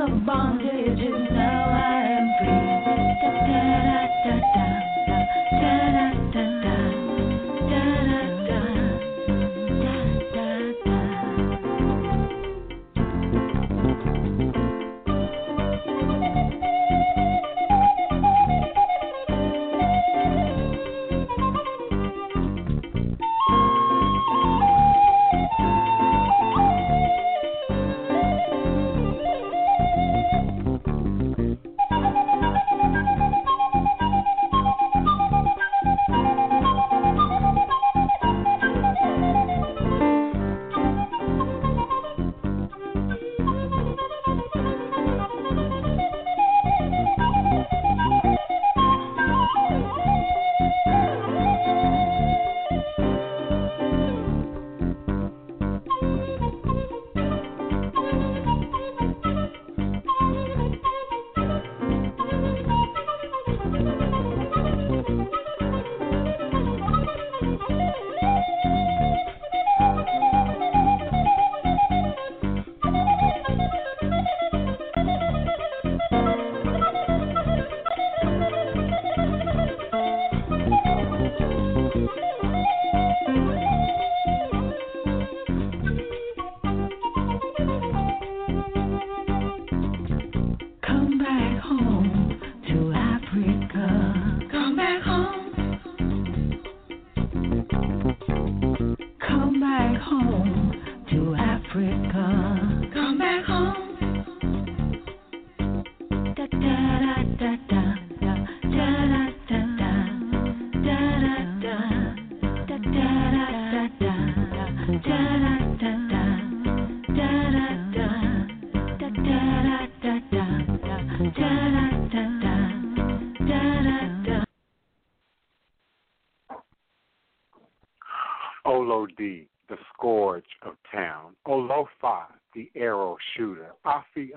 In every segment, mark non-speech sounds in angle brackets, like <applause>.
Of bondage and now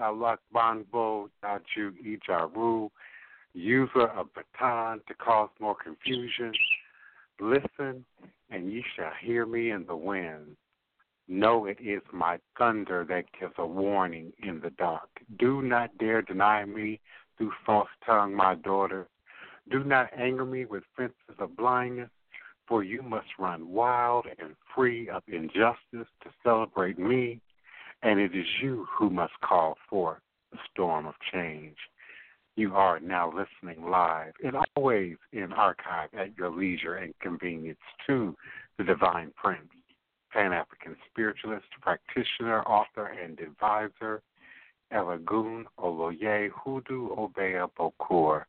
Afi Alak Banbo Daju Ijaru, user of baton to cause more confusion. Listen, and ye shall hear me in the wind. Know it is my thunder that gives a warning in the dark. Do not dare deny me through false tongue, my daughter. Do not anger me with fences of blindness, for you must run wild and free of injustice to celebrate me, and it is you who must call forth the storm of change. You are now listening live and always in archive at your leisure and convenience to the Divine Prince, Pan African spiritualist, practitioner, author, and advisor, Elegun Oloye Hoodoo Obeah Bokor,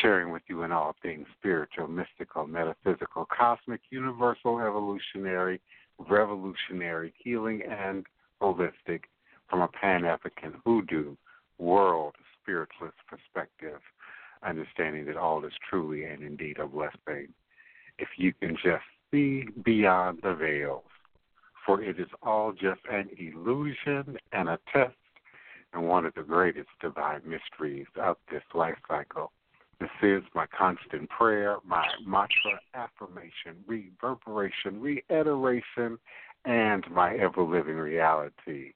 sharing with you in all things spiritual, mystical, metaphysical, cosmic, universal, evolutionary, revolutionary, healing, and holistic from a Pan African hoodoo world spiritualist perspective, understanding that all is truly and indeed a blessing. If you can just see beyond the veils, for it is all just an illusion and a test and one of the greatest divine mysteries of this life cycle. This is my constant prayer, my mantra, affirmation, reverberation, reiteration, and my ever living reality.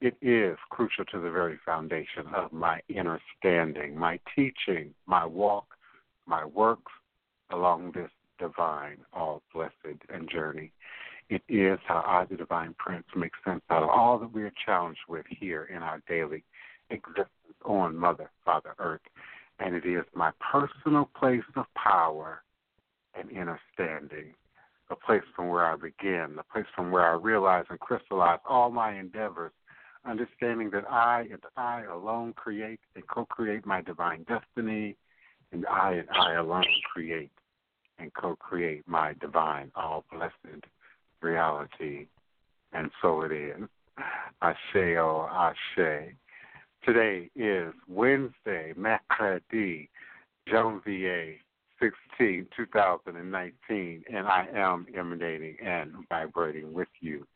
It is crucial to the very foundation of my inner standing, my teaching, my walk, my works along this divine, all blessed and journey. It is how I, the Divine Prince, make sense out of all that we are challenged with here in our daily existence on Mother, Father Earth. And it is my personal place of power and inner standing, a place from where I begin, a place from where I realize and crystallize all my endeavors, understanding that I and I alone create and co create my divine destiny, and I and I alone create and co create my divine, all blessed reality. And so it is. Ashe, oh, Ashe. Today is Wednesday, Mercredi, Janvier 16, 2019, and I am emanating and vibrating with you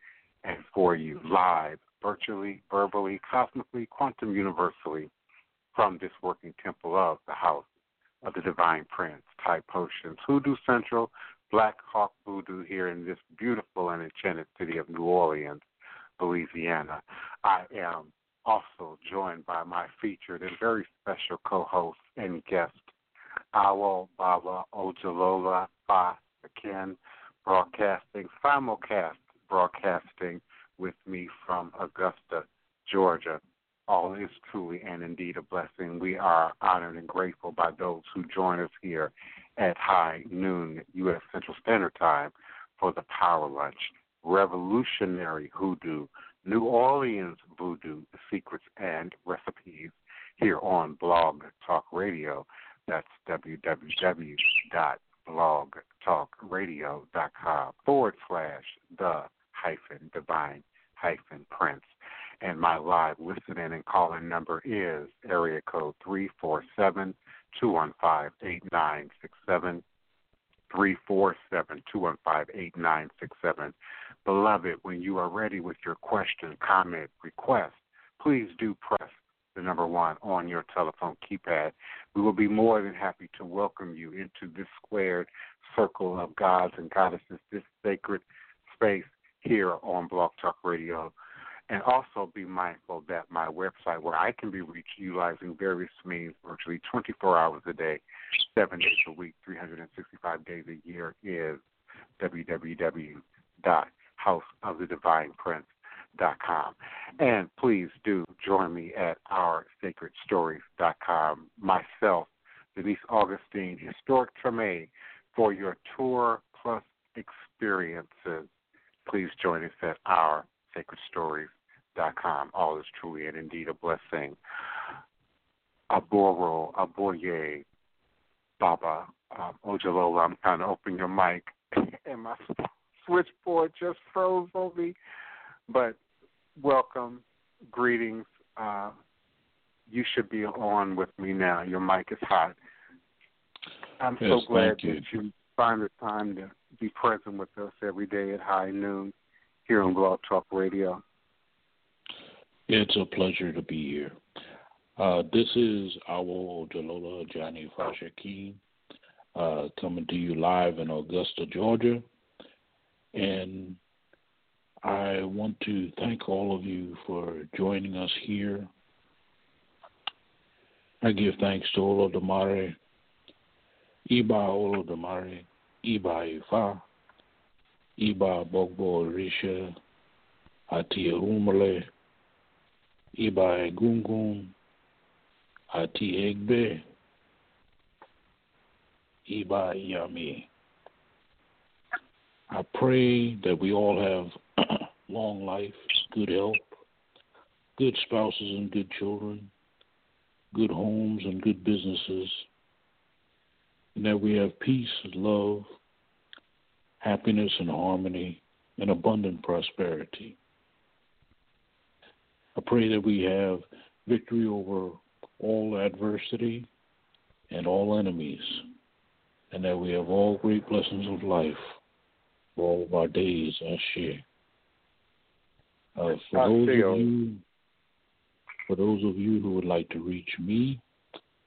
and for you live, virtually, verbally, cosmically, quantum universally from this working temple of the house of the Divine Prince, Thai Potions, Hoodoo Central, Black Hawk Voodoo here in this beautiful and enchanted city of New Orleans, Louisiana. I am also joined by my featured and very special co-host and guest, Awo Baba Ojelola Fa Akin, broadcasting, simulcast broadcasting with me from Augusta, Georgia. All is truly and indeed a blessing. We are honored and grateful by those who join us here at high noon U.S. Central Standard Time for the Power Lunch. Revolutionary Hoodoo, New Orleans Voodoo, Secrets and Recipes here on Blog Talk Radio. That's www.blogtalkradio.com forward slash the hyphen divine hyphen prince. And my live listening and calling number is area code 347 215 8967. 347 215 8967. Beloved, when you are ready with your question, comment, request, please do press the number one on your telephone keypad. We will be more than happy to welcome you into this squared circle of gods and goddesses, this sacred space here on Blog Talk Radio and also be mindful that my website, where I can be reached utilizing various means virtually 24 hours a day, seven days a week, 365 days a year, is www.houseofthedivineprince.com. And please do join me at oursacredstories.com. Myself, Denise Augustine, Historic Treme, for your tour plus experiences. Please join us at our Sacred Stories com. All is truly and indeed a blessing. Aboro, Aboye, Baba, um, Ojelola, I'm trying to open your mic, <laughs> and my switchboard just froze on me. But welcome, greetings. Uh, you should be on with me now. Your mic is hot. I'm yes, so glad you. that you find the time to be present with us every day at high noon here on Blog Talk Radio. It's a pleasure to be here. Uh, this is our Jalola Johnny Fashakin uh, coming to you live in Augusta, Georgia. And I want to thank all of you for joining us here. I give thanks to Olodumare, Iba Olodumare, Iba Ifa, Iba Bogbo Orisha, Ati Erumale, Iba Egungun, Ati Egbe, Iba Yami. I pray that we all have long life, good health, good spouses and good children, good homes and good businesses, and that we have peace and love, happiness and harmony, and abundant prosperity. I pray that we have victory over all adversity and all enemies, and that we have all great blessings of life for all of our days, I share. Uh, for those of you, for those of you who would like to reach me,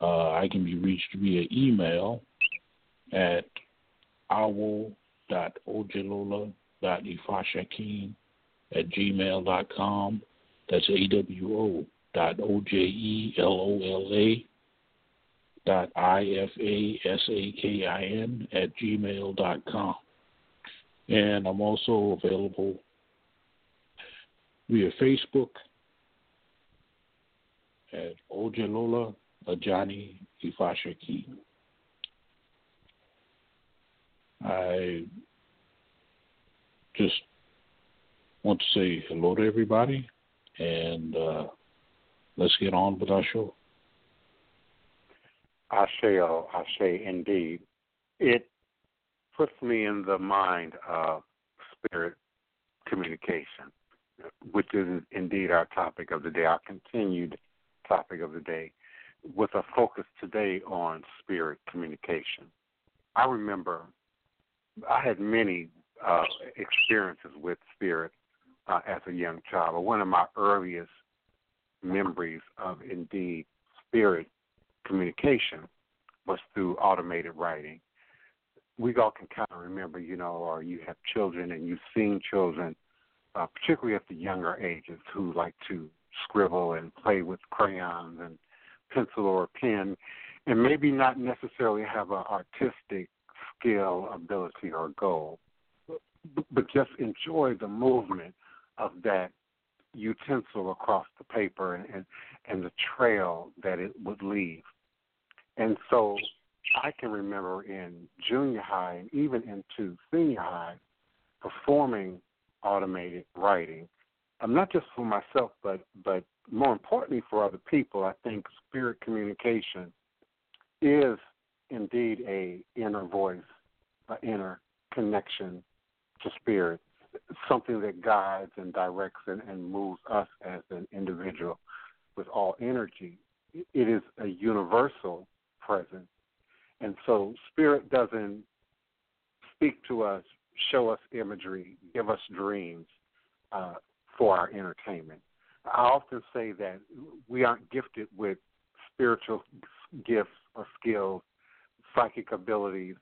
uh, I can be reached via email at awo.ojelola.ifasakin at gmail.com. That's A-W-O dot O-J-E-L-O-L-A dot I-F-A-S-A-K-I-N at gmail dot com. And I'm also available via Facebook at Ojelola Ajani Ifashaki. I just want to say hello to everybody and uh, let's get on with our show. I say, oh, I say, indeed. It puts me in the mind of spirit communication, which is indeed our topic of the day, our continued topic of the day, with a focus today on spirit communication. I remember I had many uh, experiences with spirit uh, as a young child, but one of my earliest memories of indeed spirit communication was through automated writing. We all can kind of remember, you know, or you have children and you've seen children, uh, particularly at the younger ages, who like to scribble and play with crayons and pencil or pen, and maybe not necessarily have an artistic skill, ability, or goal, but just enjoy the movement of that utensil across the paper and, and, and the trail that it would leave. And so I can remember in junior high and even into senior high performing automated writing. Um, not just for myself, but but more importantly for other people. I think spirit communication is indeed a inner voice, an inner connection to spirit, something that guides and directs and, and moves us as an individual with all energy. It is a universal presence. And so spirit doesn't speak to us, show us imagery, give us dreams uh, for our entertainment. I often say that we aren't gifted with spiritual gifts or skills, psychic abilities,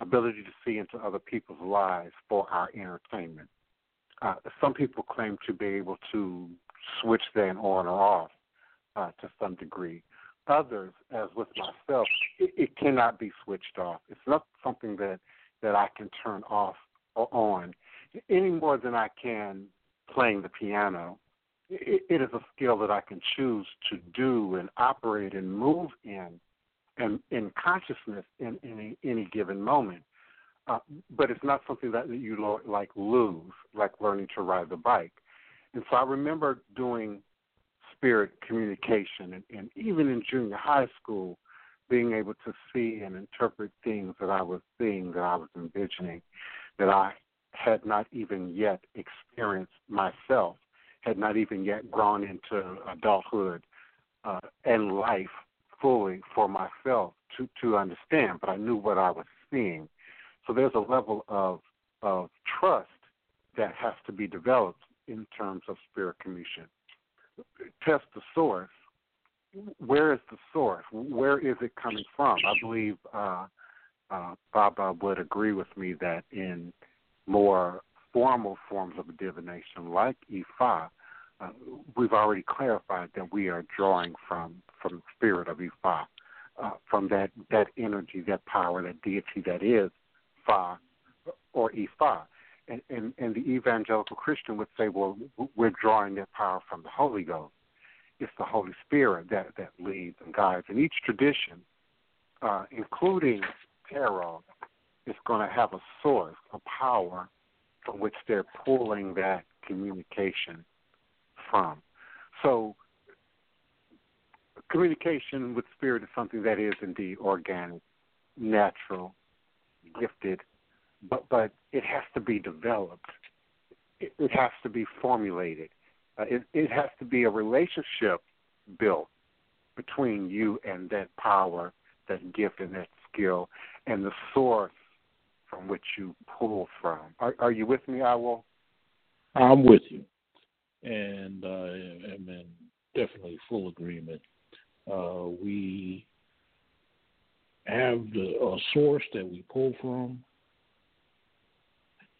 ability to see into other people's lives for our entertainment. Uh, some people claim to be able to switch that on or off uh, to some degree. Others, as with myself, it, it cannot be switched off. It's not something that that I can turn off on any more than I can playing the piano. It, it is a skill that I can choose to do and operate and move in, and in consciousness in, any, any given moment. Uh, but it's not something that you lo- like lose, like learning to ride the bike. And so I remember doing spirit communication, and, and even in junior high school, being able to see and interpret things that I was seeing, that I was envisioning, that I had not even yet experienced myself, had not even yet grown into adulthood uh, and life fully for myself to to understand. But I knew what I was seeing so there's a level of of trust that has to be developed in terms of spirit communication. Test the source. Where is the source? Where is it coming from? I believe uh, uh, Baba would agree with me that in more formal forms of divination, like Ifa, uh, we've already clarified that we are drawing from from the spirit of Ifa, uh, from that that energy, that power, that deity that is Fa or Ifa. And, and, and the evangelical Christian would say, well, we're drawing that power from the Holy Ghost. It's the Holy Spirit that, that leads and guides. And each tradition, uh, including tarot, is going to have a source, a power from which they're pulling that communication from. So, communication with spirit is something that is indeed organic, natural, gifted, but but it has to be developed. It, it has to be formulated. Uh, it, it has to be a relationship built between you and that power, that gift, and that skill, and the source from which you pull from. Are, are you with me, I will? I'm with you, and I am in definitely full agreement. Uh, we have the a source that we pull from,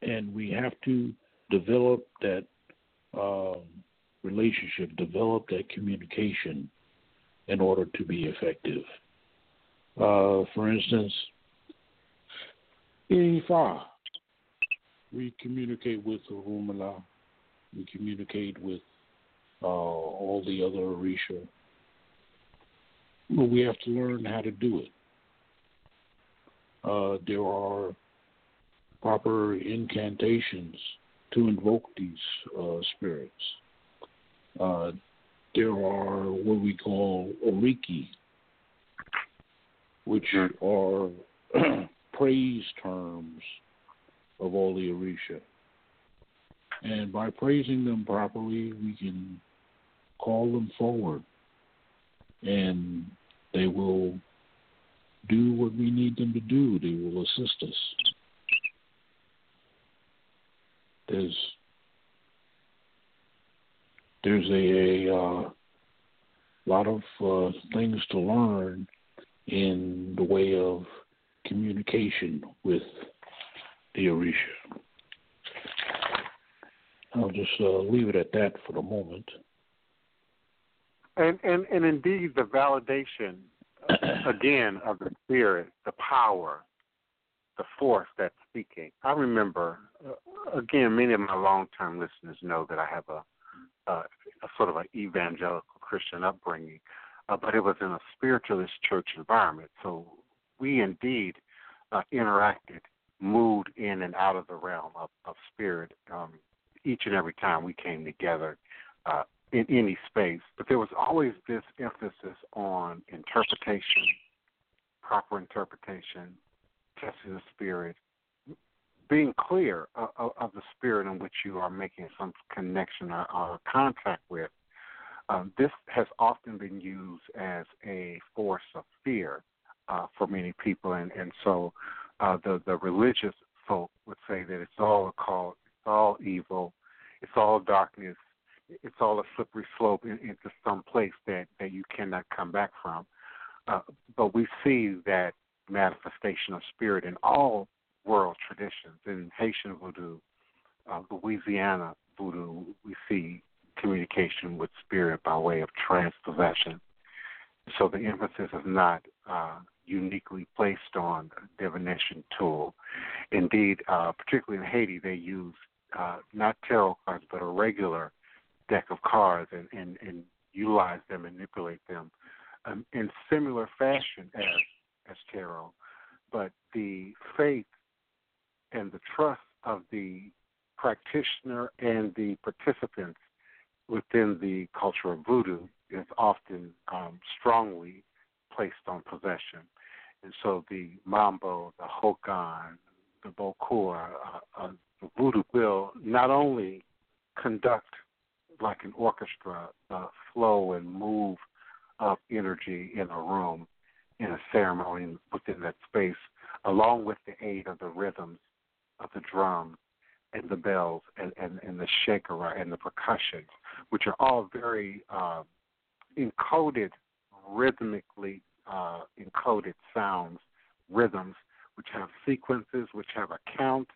and we have to develop that um, relationship, develop that communication in order to be effective. Uh, for instance, in Ifa, we communicate with Rumala, we communicate with uh, all the other Orisha, but we have to learn how to do it. Uh, there are proper incantations to invoke these uh, spirits. Uh, there are what we call oriki, which are <clears throat> praise terms of all the Orisha. And by praising them properly, we can call them forward and they will do what we need them to do. They will assist us. There's there's a, a uh, lot of uh, things to learn in the way of communication with the Orisha. I'll just uh, leave it at that for the moment. And and and indeed, the validation <clears throat> again of the spirit, the power, the force that's speaking. I remember, uh, again, many of my long-term listeners know that I have a, a, a sort of an evangelical Christian upbringing, uh, but it was in a spiritualist church environment. So we indeed uh, interacted, moved in and out of the realm of, of spirit um, each and every time we came together uh, in any space. But there was always this emphasis on interpretation, proper interpretation, testing the spirit, being clear of, of, the spirit in which you are making some connection or, or contact with. Um, this has often been used as a force of fear uh, for many people, and and so uh, the the religious folk would say that it's all a cult, it's all evil, it's all darkness, it's all a slippery slope in, into some place that that you cannot come back from. Uh, but we see that manifestation of spirit in all world traditions. In Haitian voodoo, uh, Louisiana voodoo, we see communication with spirit by way of trance possession. So the emphasis is not uh, uniquely placed on a divination tool. Indeed, uh, particularly in Haiti, they use uh, not tarot cards, but a regular deck of cards and, and, and utilize them, manipulate them um, in similar fashion as, as tarot. But the faith and the trust of the practitioner and the participants within the culture of voodoo is often um, strongly placed on possession. And so the mambo, the houngan, the bokor, uh, uh, the voodoo will not only conduct like an orchestra uh, flow and move of energy in a room, in a ceremony within that space, along with the aid of the rhythms of the drums and the bells and, and, and the shekere and the percussion, which are all very uh, encoded, rhythmically uh, encoded sounds, rhythms, which have sequences, which have a count,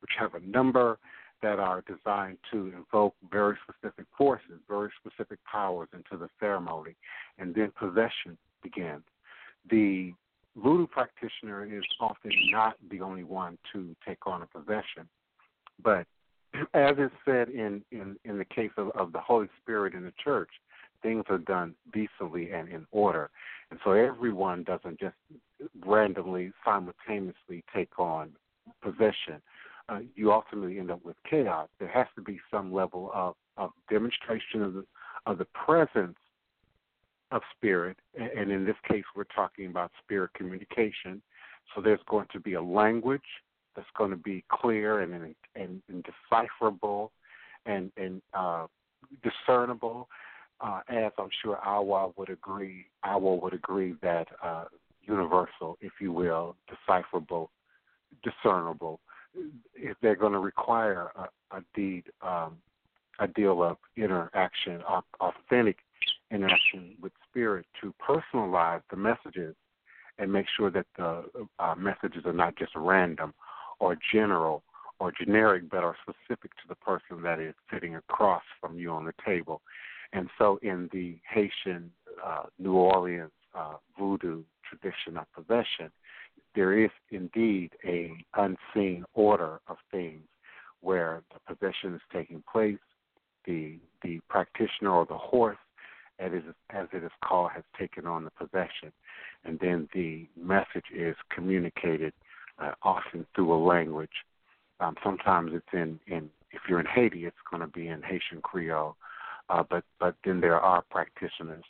which have a number that are designed to invoke very specific forces, very specific powers into the ceremony, and then possession begins. The voodoo practitioner is often not the only one to take on a possession, but as is said in, in, in the case of, of the Holy Spirit in the church, things are done decently and in order. And so everyone doesn't just randomly, simultaneously take on possession. Uh, you ultimately end up with chaos. There has to be some level of, of demonstration of the, of the presence of spirit, and in this case, we're talking about spirit communication. So there's going to be a language that's going to be clear and and, and, decipherable and and uh, discernible. Uh, as I'm sure Awo would agree, Awo would agree that uh, universal, if you will, decipherable, discernible. If they're going to require a, a deed, um, a deal of interaction, authentic interaction with spirit to personalize the messages and make sure that the uh, messages are not just random or general or generic, but are specific to the person that is sitting across from you on the table. And so, in the Haitian uh, New Orleans uh, voodoo tradition of possession, there is indeed a unseen order of things where the possession is taking place. The the practitioner or the horse, as it is, as it is called, has taken on the possession, and then the message is communicated uh, often through a language. Um, sometimes it's in, in if you're in Haiti, it's going to be in Haitian Creole, uh, but but then there are practitioners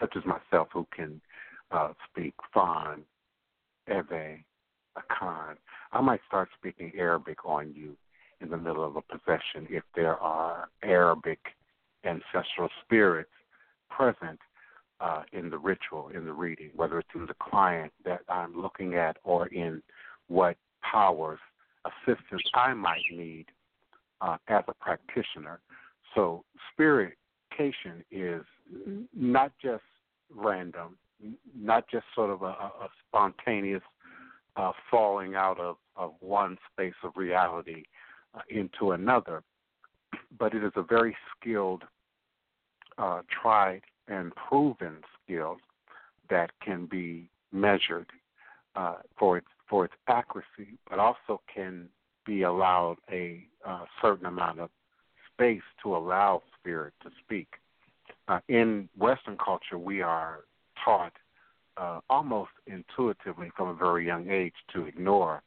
such as myself who can uh, speak Fon, Ewe, Akan. I might start speaking Arabic on you in the middle of a possession if there are Arabic ancestral spirits present uh, in the ritual, in the reading, whether it's in the client that I'm looking at or in what powers, assistance I might need uh, as a practitioner. So, spiritation is not just random, not just sort of a, a spontaneous uh, falling out of, of one space of reality uh, into another, but it is a very skilled, uh, tried and proven skills that can be measured uh, for its for its accuracy, but also can be allowed a certain amount of space to allow spirit to speak. Uh, in Western culture, we are taught uh, almost intuitively from a very young age to ignore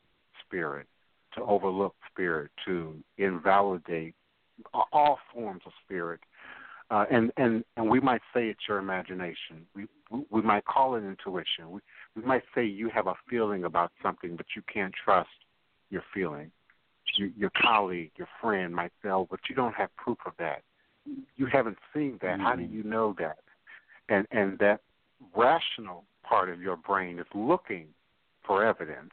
spirit, to overlook spirit, to invalidate all forms of spirit uh, and and and we might say it's your imagination. We we might call it intuition. We we might say you have a feeling about something, but you can't trust your feeling. Your, your colleague, your friend might say, "Oh, but you don't have proof of that. You haven't seen that. Mm-hmm. How do mm-hmm. you know that?" And and that rational part of your brain is looking for evidence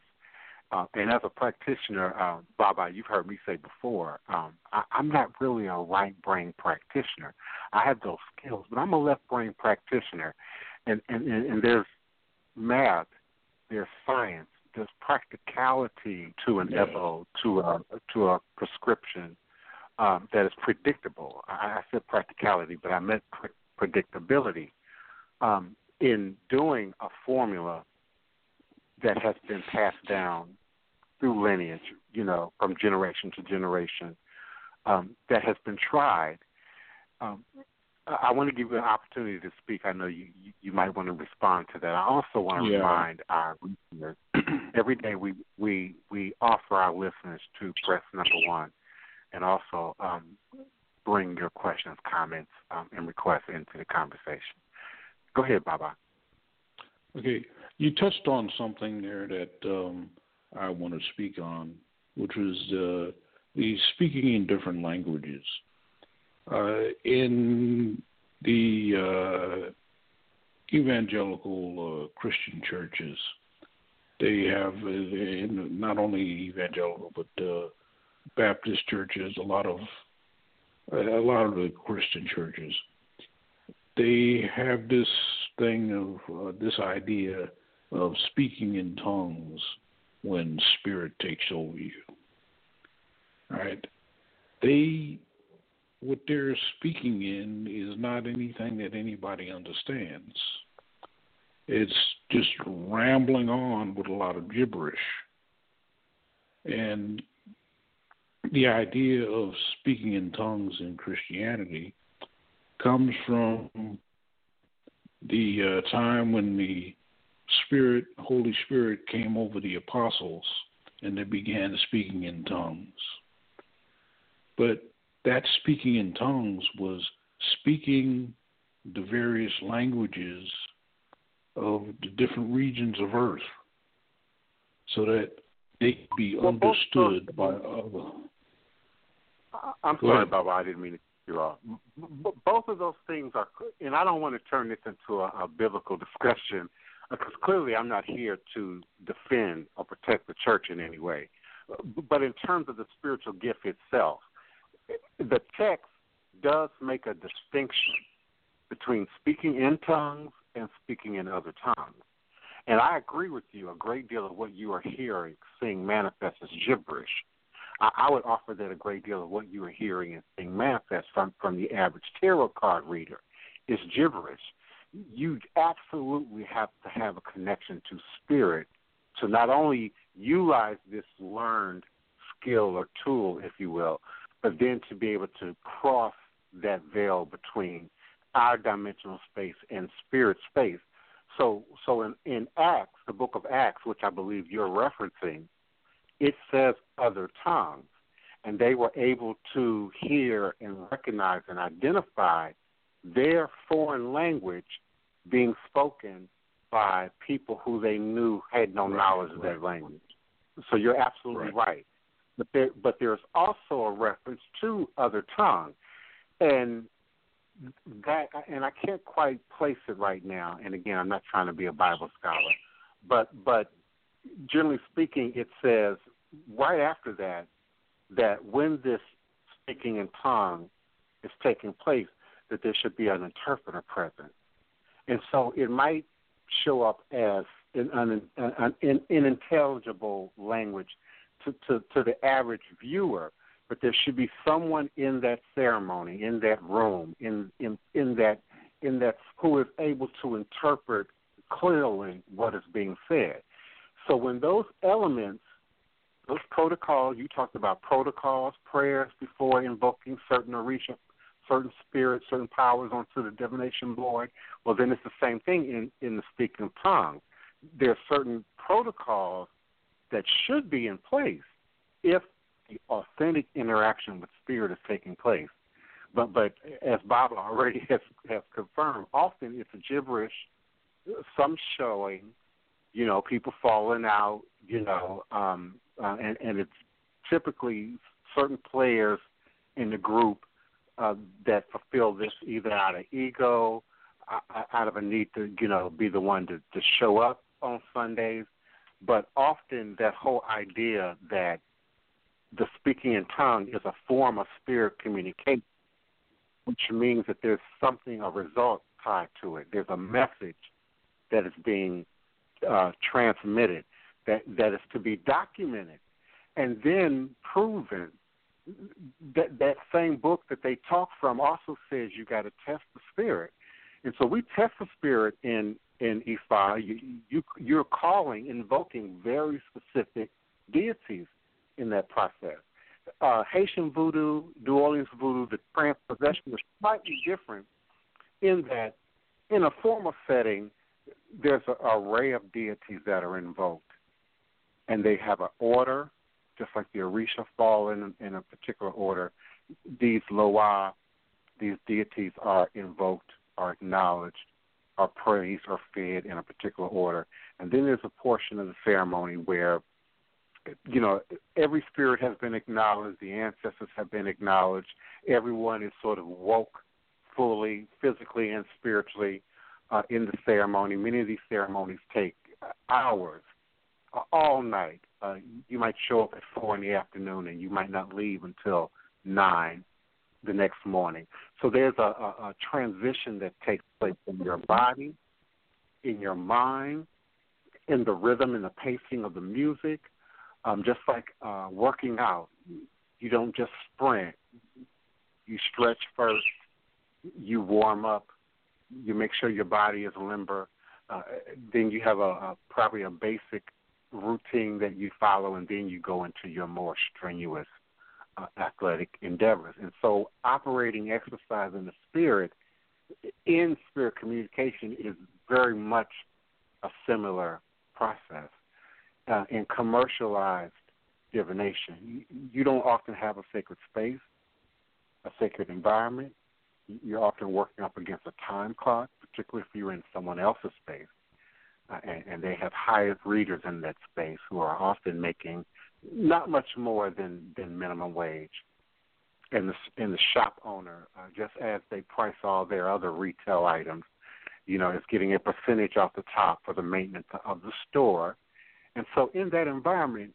uh, and as a practitioner, uh, Baba, you've heard me say before, um, I, I'm not really a right brain practitioner. I have those skills, but I'm a left brain practitioner. And, and, and there's math, there's science, there's practicality to an yeah. EPO, to a, to a prescription um, that is predictable. I, I said practicality, but I meant pre- predictability. Um, in doing a formula that has been passed down through lineage, you know, from generation to generation, um, that has been tried. Um, I want to give you an opportunity to speak. I know you, you, you might want to respond to that. I also want to yeah. remind our listeners <clears throat> every day we, we we offer our listeners to press number one, and also um, bring your questions, comments, um, and requests into the conversation. Go ahead, Baba. Okay, you touched on something there that um, I want to speak on, which was uh, the speaking in different languages. Uh, in the uh, evangelical uh, Christian churches, they have uh, not only evangelical but uh, Baptist churches, a lot of a lot of the Christian churches, they have this thing of uh, this idea of speaking in tongues when spirit takes over you. Right? They what they're speaking in is not anything that anybody understands. It's just rambling on with a lot of gibberish. And the idea of speaking in tongues in Christianity comes from the uh, time when the Spirit, Holy Spirit, came over the apostles and they began speaking in tongues. But that speaking in tongues was speaking the various languages of the different regions of earth so that they could be understood by other. I'm Go sorry. Baba. I didn't mean to cut you off. Both of those things are, and I don't want to turn this into a, a biblical discussion because clearly I'm not here to defend or protect the church in any way. But in terms of the spiritual gift itself, the text does make a distinction between speaking in tongues and speaking in other tongues. And I agree with you. A great deal of what you are hearing, seeing manifest is gibberish. I, I would offer that a great deal of what you are hearing and seeing manifest from, from the average tarot card reader is gibberish. You absolutely have to have a connection to spirit to not only utilize this learned skill or tool, if you will, but then to be able to cross that veil between our dimensional space and spirit space. So, so in, in Acts, the book of Acts, which I believe you're referencing, it says other tongues, and they were able to hear and recognize and identify their foreign language being spoken by people who they knew had no Right, knowledge of right. that language. So you're absolutely Right. right. But there, but there's also a reference to other tongue, and that, and I can't quite place it right now. And again, I'm not trying to be a Bible scholar, but but generally speaking, it says right after that that when this speaking in tongue is taking place, that there should be an interpreter present, and so it might show up as an, an, an, unintelligible language to, to, to the average viewer, but there should be someone in that ceremony, in that room, in, in, in that in that who is able to interpret clearly what is being said. So when those elements, those protocols, you talked about protocols, prayers before invoking certain certain spirits, certain powers onto the divination board. Well, then it's the same thing in, in the speaking of tongues. There are certain protocols that should be in place if the authentic interaction with spirit is taking place. But but as Bob already <laughs> has has confirmed, often it's a gibberish, some showing, you know, people falling out, you know, um, uh, and and it's typically certain players in the group uh, that fulfill this either out of ego, out of a need to you know be the one to to show up on Sundays, but often that whole idea that the speaking in tongue is a form of spirit communication, which means that there's something, a result tied to it. There's a message that is being uh, transmitted that that is to be documented and then proven. That that same book that they talk from also says you got to test the spirit, and so we test the spirit in in Ifa. You, you you're calling, invoking very specific deities in that process. Uh, Haitian voodoo, New Orleans voodoo, the trance possession is slightly different in that in a formal setting, there's an array of deities that are invoked, and they have an order, just like the Orisha fall in, in a particular order. These Loa, these deities are invoked, are acknowledged, are praised, or fed in a particular order. And then there's a portion of the ceremony where you know, every spirit has been acknowledged, the ancestors have been acknowledged, everyone is sort of woke fully, physically and spiritually uh, in the ceremony. Many of these ceremonies take hours, all night. Uh, you might show up at four in the afternoon, and you might not leave until nine the next morning. So there's a, a, a transition that takes place in your body, in your mind, in the rhythm and the pacing of the music. Um, just like uh, working out, you don't just sprint. You stretch first, you warm up, you make sure your body is limber. Uh, then you have a, a probably a basic routine that you follow, and then you go into your more strenuous uh, athletic endeavors. And so, operating exercise in the spirit, in spirit communication, is very much a similar process. Uh, in commercialized divination, you, you don't often have a sacred space, a sacred environment. You're often working up against a time clock, particularly if you're in someone else's space. Uh, and, and they have hired readers in that space who are often making not much more than than minimum wage. And the and the shop owner, uh, just as they price all their other retail items, you know, is getting a percentage off the top for the maintenance of the store. And so, in that environment,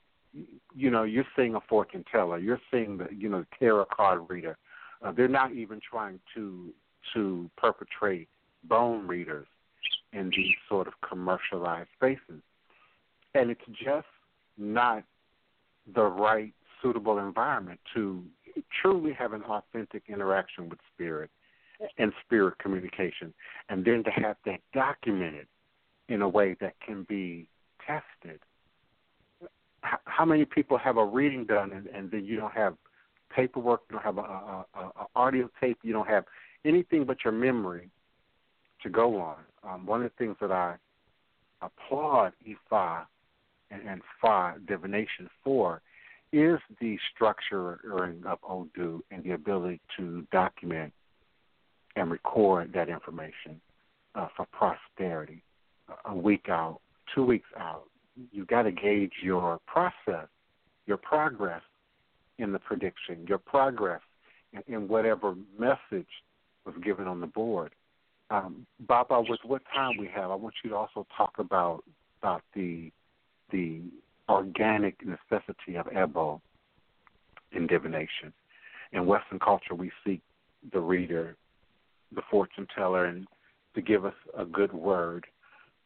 you know, you're seeing a fortune teller, you're seeing the you know the tarot card reader. Uh, they're not even trying to to perpetrate bone readers in these sort of commercialized spaces, and it's just not the right suitable environment to truly have an authentic interaction with spirit and spirit communication, and then to have that documented in a way that can be tested. How many people have a reading done and, and then you don't have paperwork, you don't have a, a, a, a audio tape, you don't have anything but your memory to go on. Um, one of the things that I applaud Ifa and, and divination for is the structuring of Odu and the ability to document and record that information uh, for posterity a week out, two weeks out. You've got to gauge your process, your progress in the prediction, your progress in, in whatever message was given on the board. Um, Baba, with what time we have, I want you to also talk about about the the organic necessity of ebo in divination. In Western culture, we seek the reader, the fortune teller, and to give us a good word.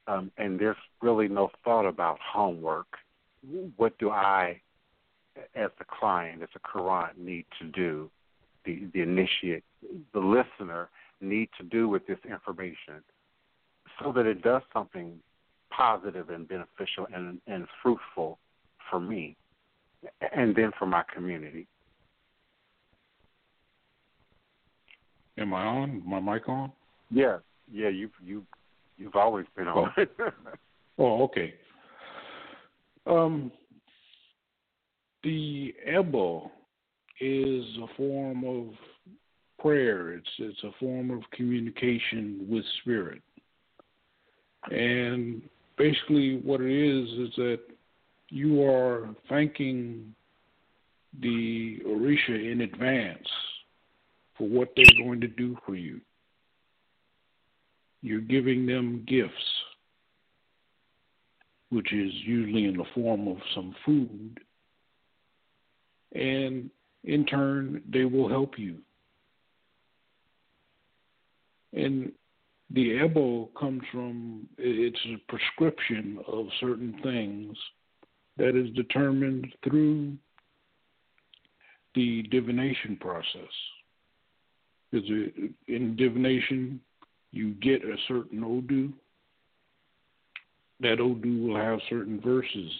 Um, and there's really no thought about homework. What do I, as the client, as a querent, need to do? The the initiate, the listener, need to do with this information, so that it does something positive and beneficial and, and fruitful for me and then for my community. Am I on? My mic on? Yeah, yeah. You've you you've always been on. Oh, <laughs> oh okay. Um, the ebo is a form of prayer. It's it's a form of communication with spirit, and basically what it is is that you are thanking the Orisha in advance for what they're going to do for you. You're giving them gifts, which is usually in the form of some food, and in turn, they will help you. And the ebo comes from it's a prescription of certain things that is determined through the divination process. Because in divination, you get a certain Odu. That Odu will have certain verses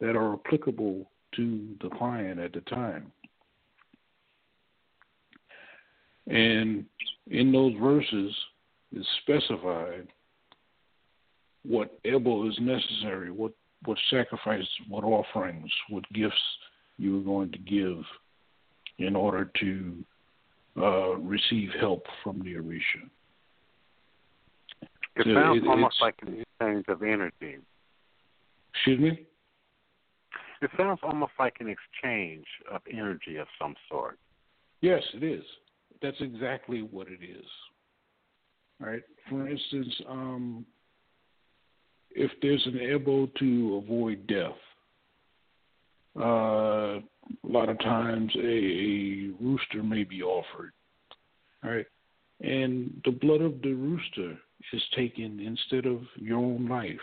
that are applicable to the client at the time. And in those verses is specified what ebo is necessary, what what sacrifice, what offerings, what gifts you are going to give in order to uh, receive help from the Orisha. It so sounds it, almost like an exchange of energy. Excuse me? It sounds almost like an exchange of energy of some sort. Yes, it is. That's exactly what it is. Right. For instance, um, if there's an ebo to avoid death, uh, a lot of times a, a rooster may be offered, right, and the blood of the rooster is taken instead of your own life.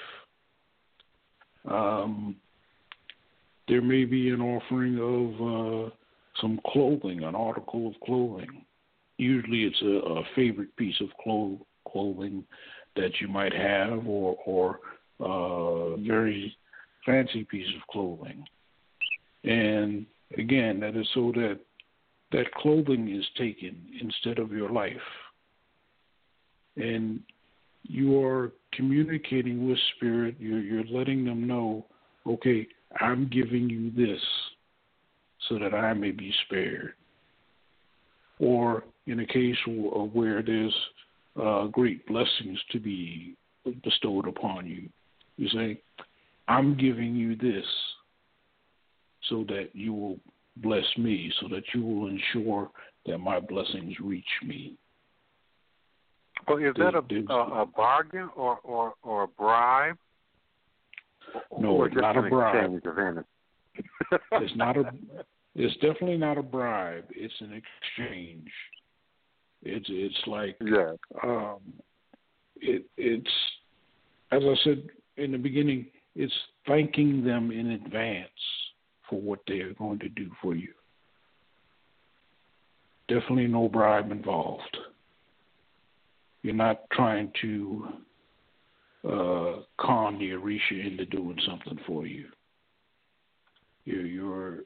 Um, there may be an offering of uh, some clothing, an article of clothing. Usually, it's a, a favorite piece of clo- clothing that you might have, or or uh, very fancy piece of clothing. And again, that is so that that clothing is taken instead of your life. And you are communicating with spirit, you're, you're letting them know, okay, I'm giving you this so that I may be spared. Or in a case of where there's uh, great blessings to be bestowed upon you, you say, I'm giving you this so that you will bless me, so that you will ensure that my blessings reach me. Well, is that a, a, a bargain or, or, or a bribe? No, or it's not a bribe. exchange of energy? It's not a. It's definitely not a bribe. It's an exchange. It's it's like yeah. um, it it's as I said in the beginning. It's thanking them in advance for what they are going to do for you. Definitely no bribe involved. You're not trying to uh, con the Orisha into doing something for you. You're, you're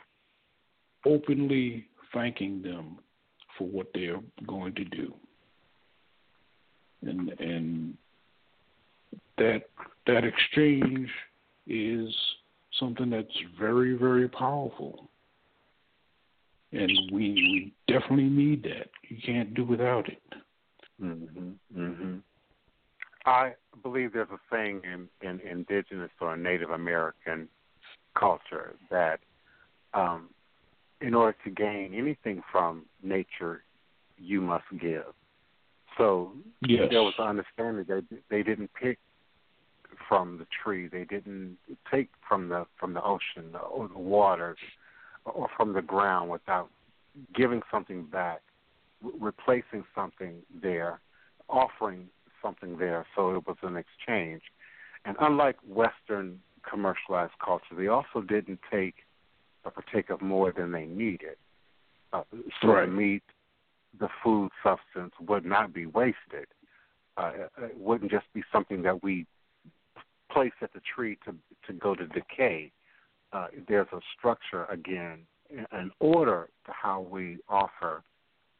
openly thanking them for what they are going to do, and and that that exchange is something that's very very powerful, and we we definitely need that. You can't do without it. hmm hmm I believe there's a saying in, in indigenous or Native American culture that um, in order to gain anything from nature, you must give. So Yes. there was an understanding that they didn't pick from the tree, they didn't take from the from the ocean or the waters or from the ground without giving something back, replacing something there, offering something there. So it was an exchange. And unlike Western commercialized culture, they also didn't take or partake of more than they needed. Uh, so Right. the meat, the food substance would not be wasted. Uh, it wouldn't just be something that we place at the tree to to go to decay. Uh, there's a structure again, an order to how we offer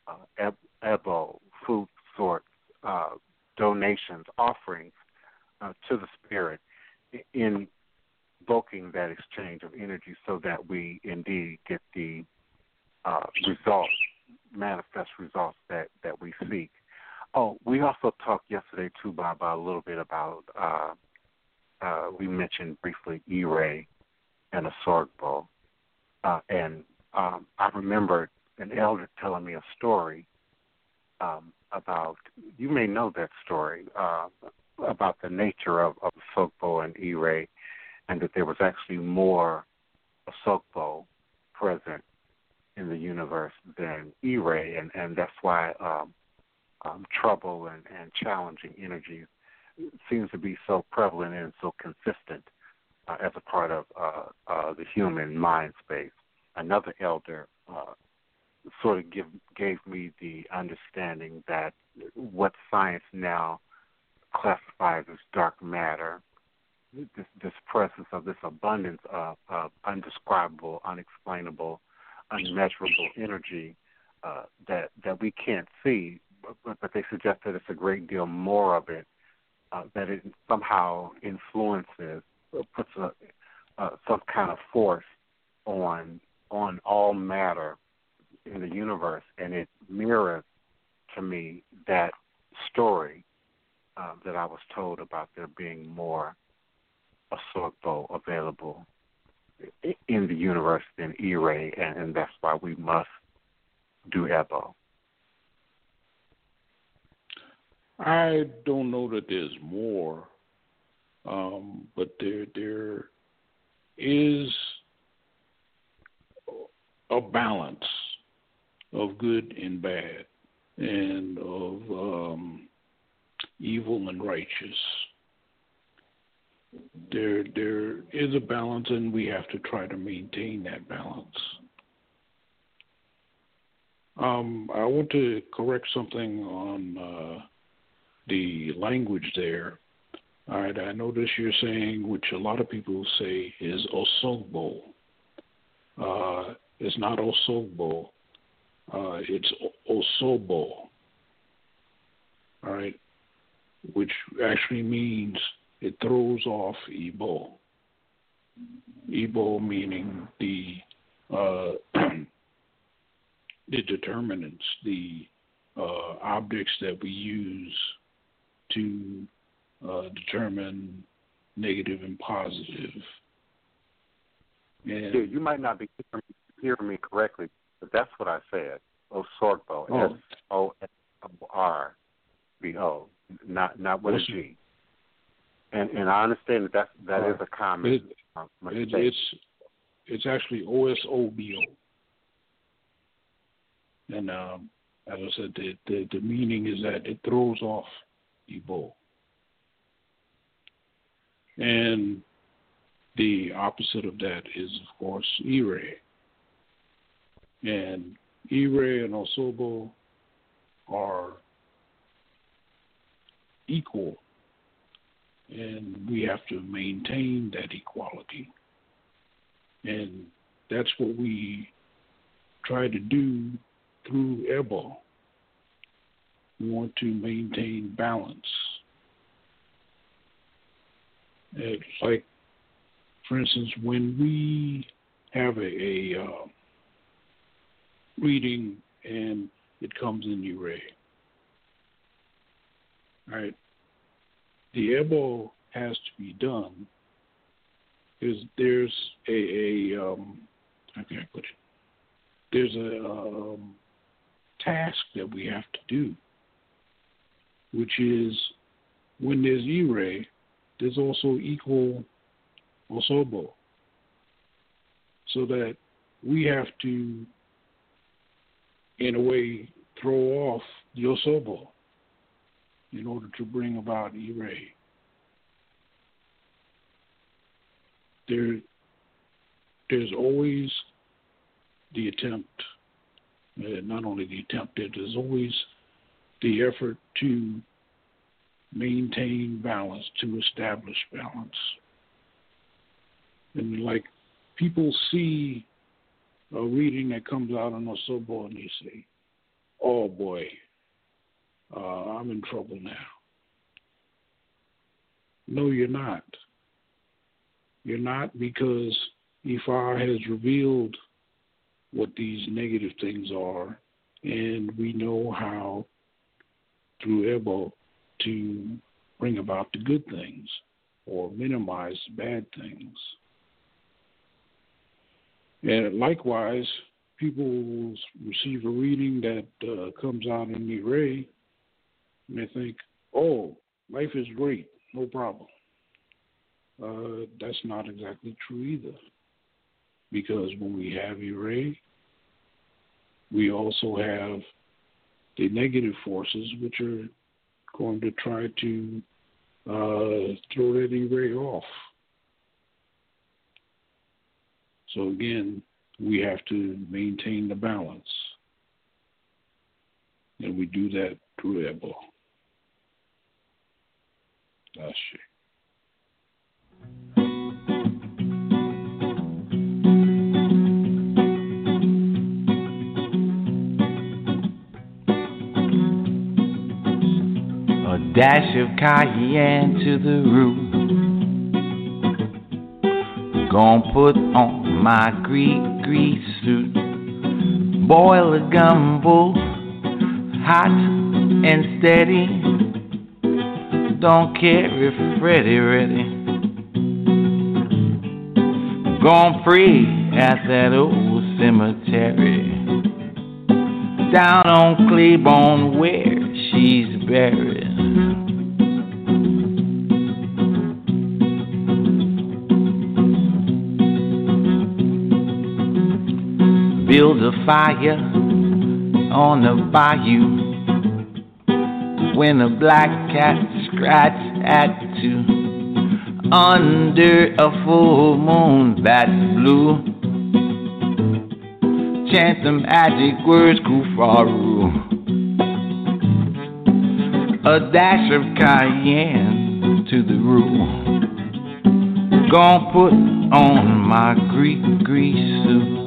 uh, ebo, food sorts, uh, donations, offerings uh, to the spirit, in invoking that exchange of energy, so that we indeed get the uh, results, manifest results that that we seek. Oh, we also talked yesterday too, Baba, a little bit about. Uh, uh, we mentioned briefly Ire and a sword bow. Uh, and um, I remember an elder telling me a story um, about, you may know that story, uh, about the nature of, of Osogbo and Ire, and that there was actually more Osogbo present in the universe than Ire, and, and that's why um, um, trouble and, and challenging energies seems to be so prevalent and so consistent uh, as a part of uh, uh, the human mind space. Another elder uh, sort of give, gave me the understanding that what science now classifies as dark matter, this, this presence of this abundance of, of undescribable, unexplainable, unmeasurable energy uh, that that we can't see, but, but they suggest that it's a great deal more of it uh, that it somehow influences, puts a, uh, some kind of force on on all matter in the universe, and it mirrors to me that story uh, that I was told about there being more Asorbo available in the universe than Ire, and, and that's why we must do Ebo. I don't know that there's more Um, but there there is a balance of good and bad, and of um, evil and righteous. There there is a balance, and we have to try to maintain that balance. Um, I want to correct something on uh, the language there. All right, I notice you're saying, which a lot of people say is osogbo. Uh, it's not osogbo. Uh, it's osobo. All right, which actually means it throws off Igbo. Igbo meaning the uh, <clears throat> the determinants, the uh, objects that we use to uh, determine negative and positive. And Yeah, you might not be hearing me, correctly, but that's what I said. Osorbo, Oh. S O S O R B O, not not with a G. And and I understand that that's, that is a common it, uh, it, mistake. it's it's actually O S O B O. And um, as I said, the, the the meaning is that it throws off Igbo. And the opposite of that is, of course, Ire. And Ire and Osobo are equal, and we have to maintain that equality. And that's what we try to do through EBO. We want to maintain balance. It's like, for instance, when we have a, a uh, reading and it comes in Ire, right? The EBO has to be done because there's a, a um, can put it? There's a um, task that we have to do, which is when there's Ire, there's also equal osobo, so that we have to, in a way, throw off the osobo in order to bring about Ire. There, there's always the attempt, uh, not only the attempt, there's always the effort to maintain balance, to establish balance. And like people see a reading that comes out on a Osobo and they say, oh boy, uh, I'm in trouble now. No, you're not. You're not because Ifa has revealed what these negative things are, and we know how, through Ebo, to bring about the good things or minimize the bad things. And likewise, people receive a reading that uh, comes out in the array, and they think, oh, life is great, no problem. Uh, that's not exactly true either. Because when we have array, we also have the negative forces which are going to try to uh, throw that ray off. So again, we have to maintain the balance. And we do that through Ebo. Ah, That's it. A dash of cayenne to the root. Gonna put on my Gris Gris suit. Boil a gumbo, hot and steady don't care if Freddie's ready. Gonna pray at that old cemetery down on Cleburne where she's buried. Build a fire on the bayou when the black cat scratch at two under a full moon that's blue. Chant the magic words, Kufaru. A dash of cayenne to the roux. Gonna put on my Gris Gris suit.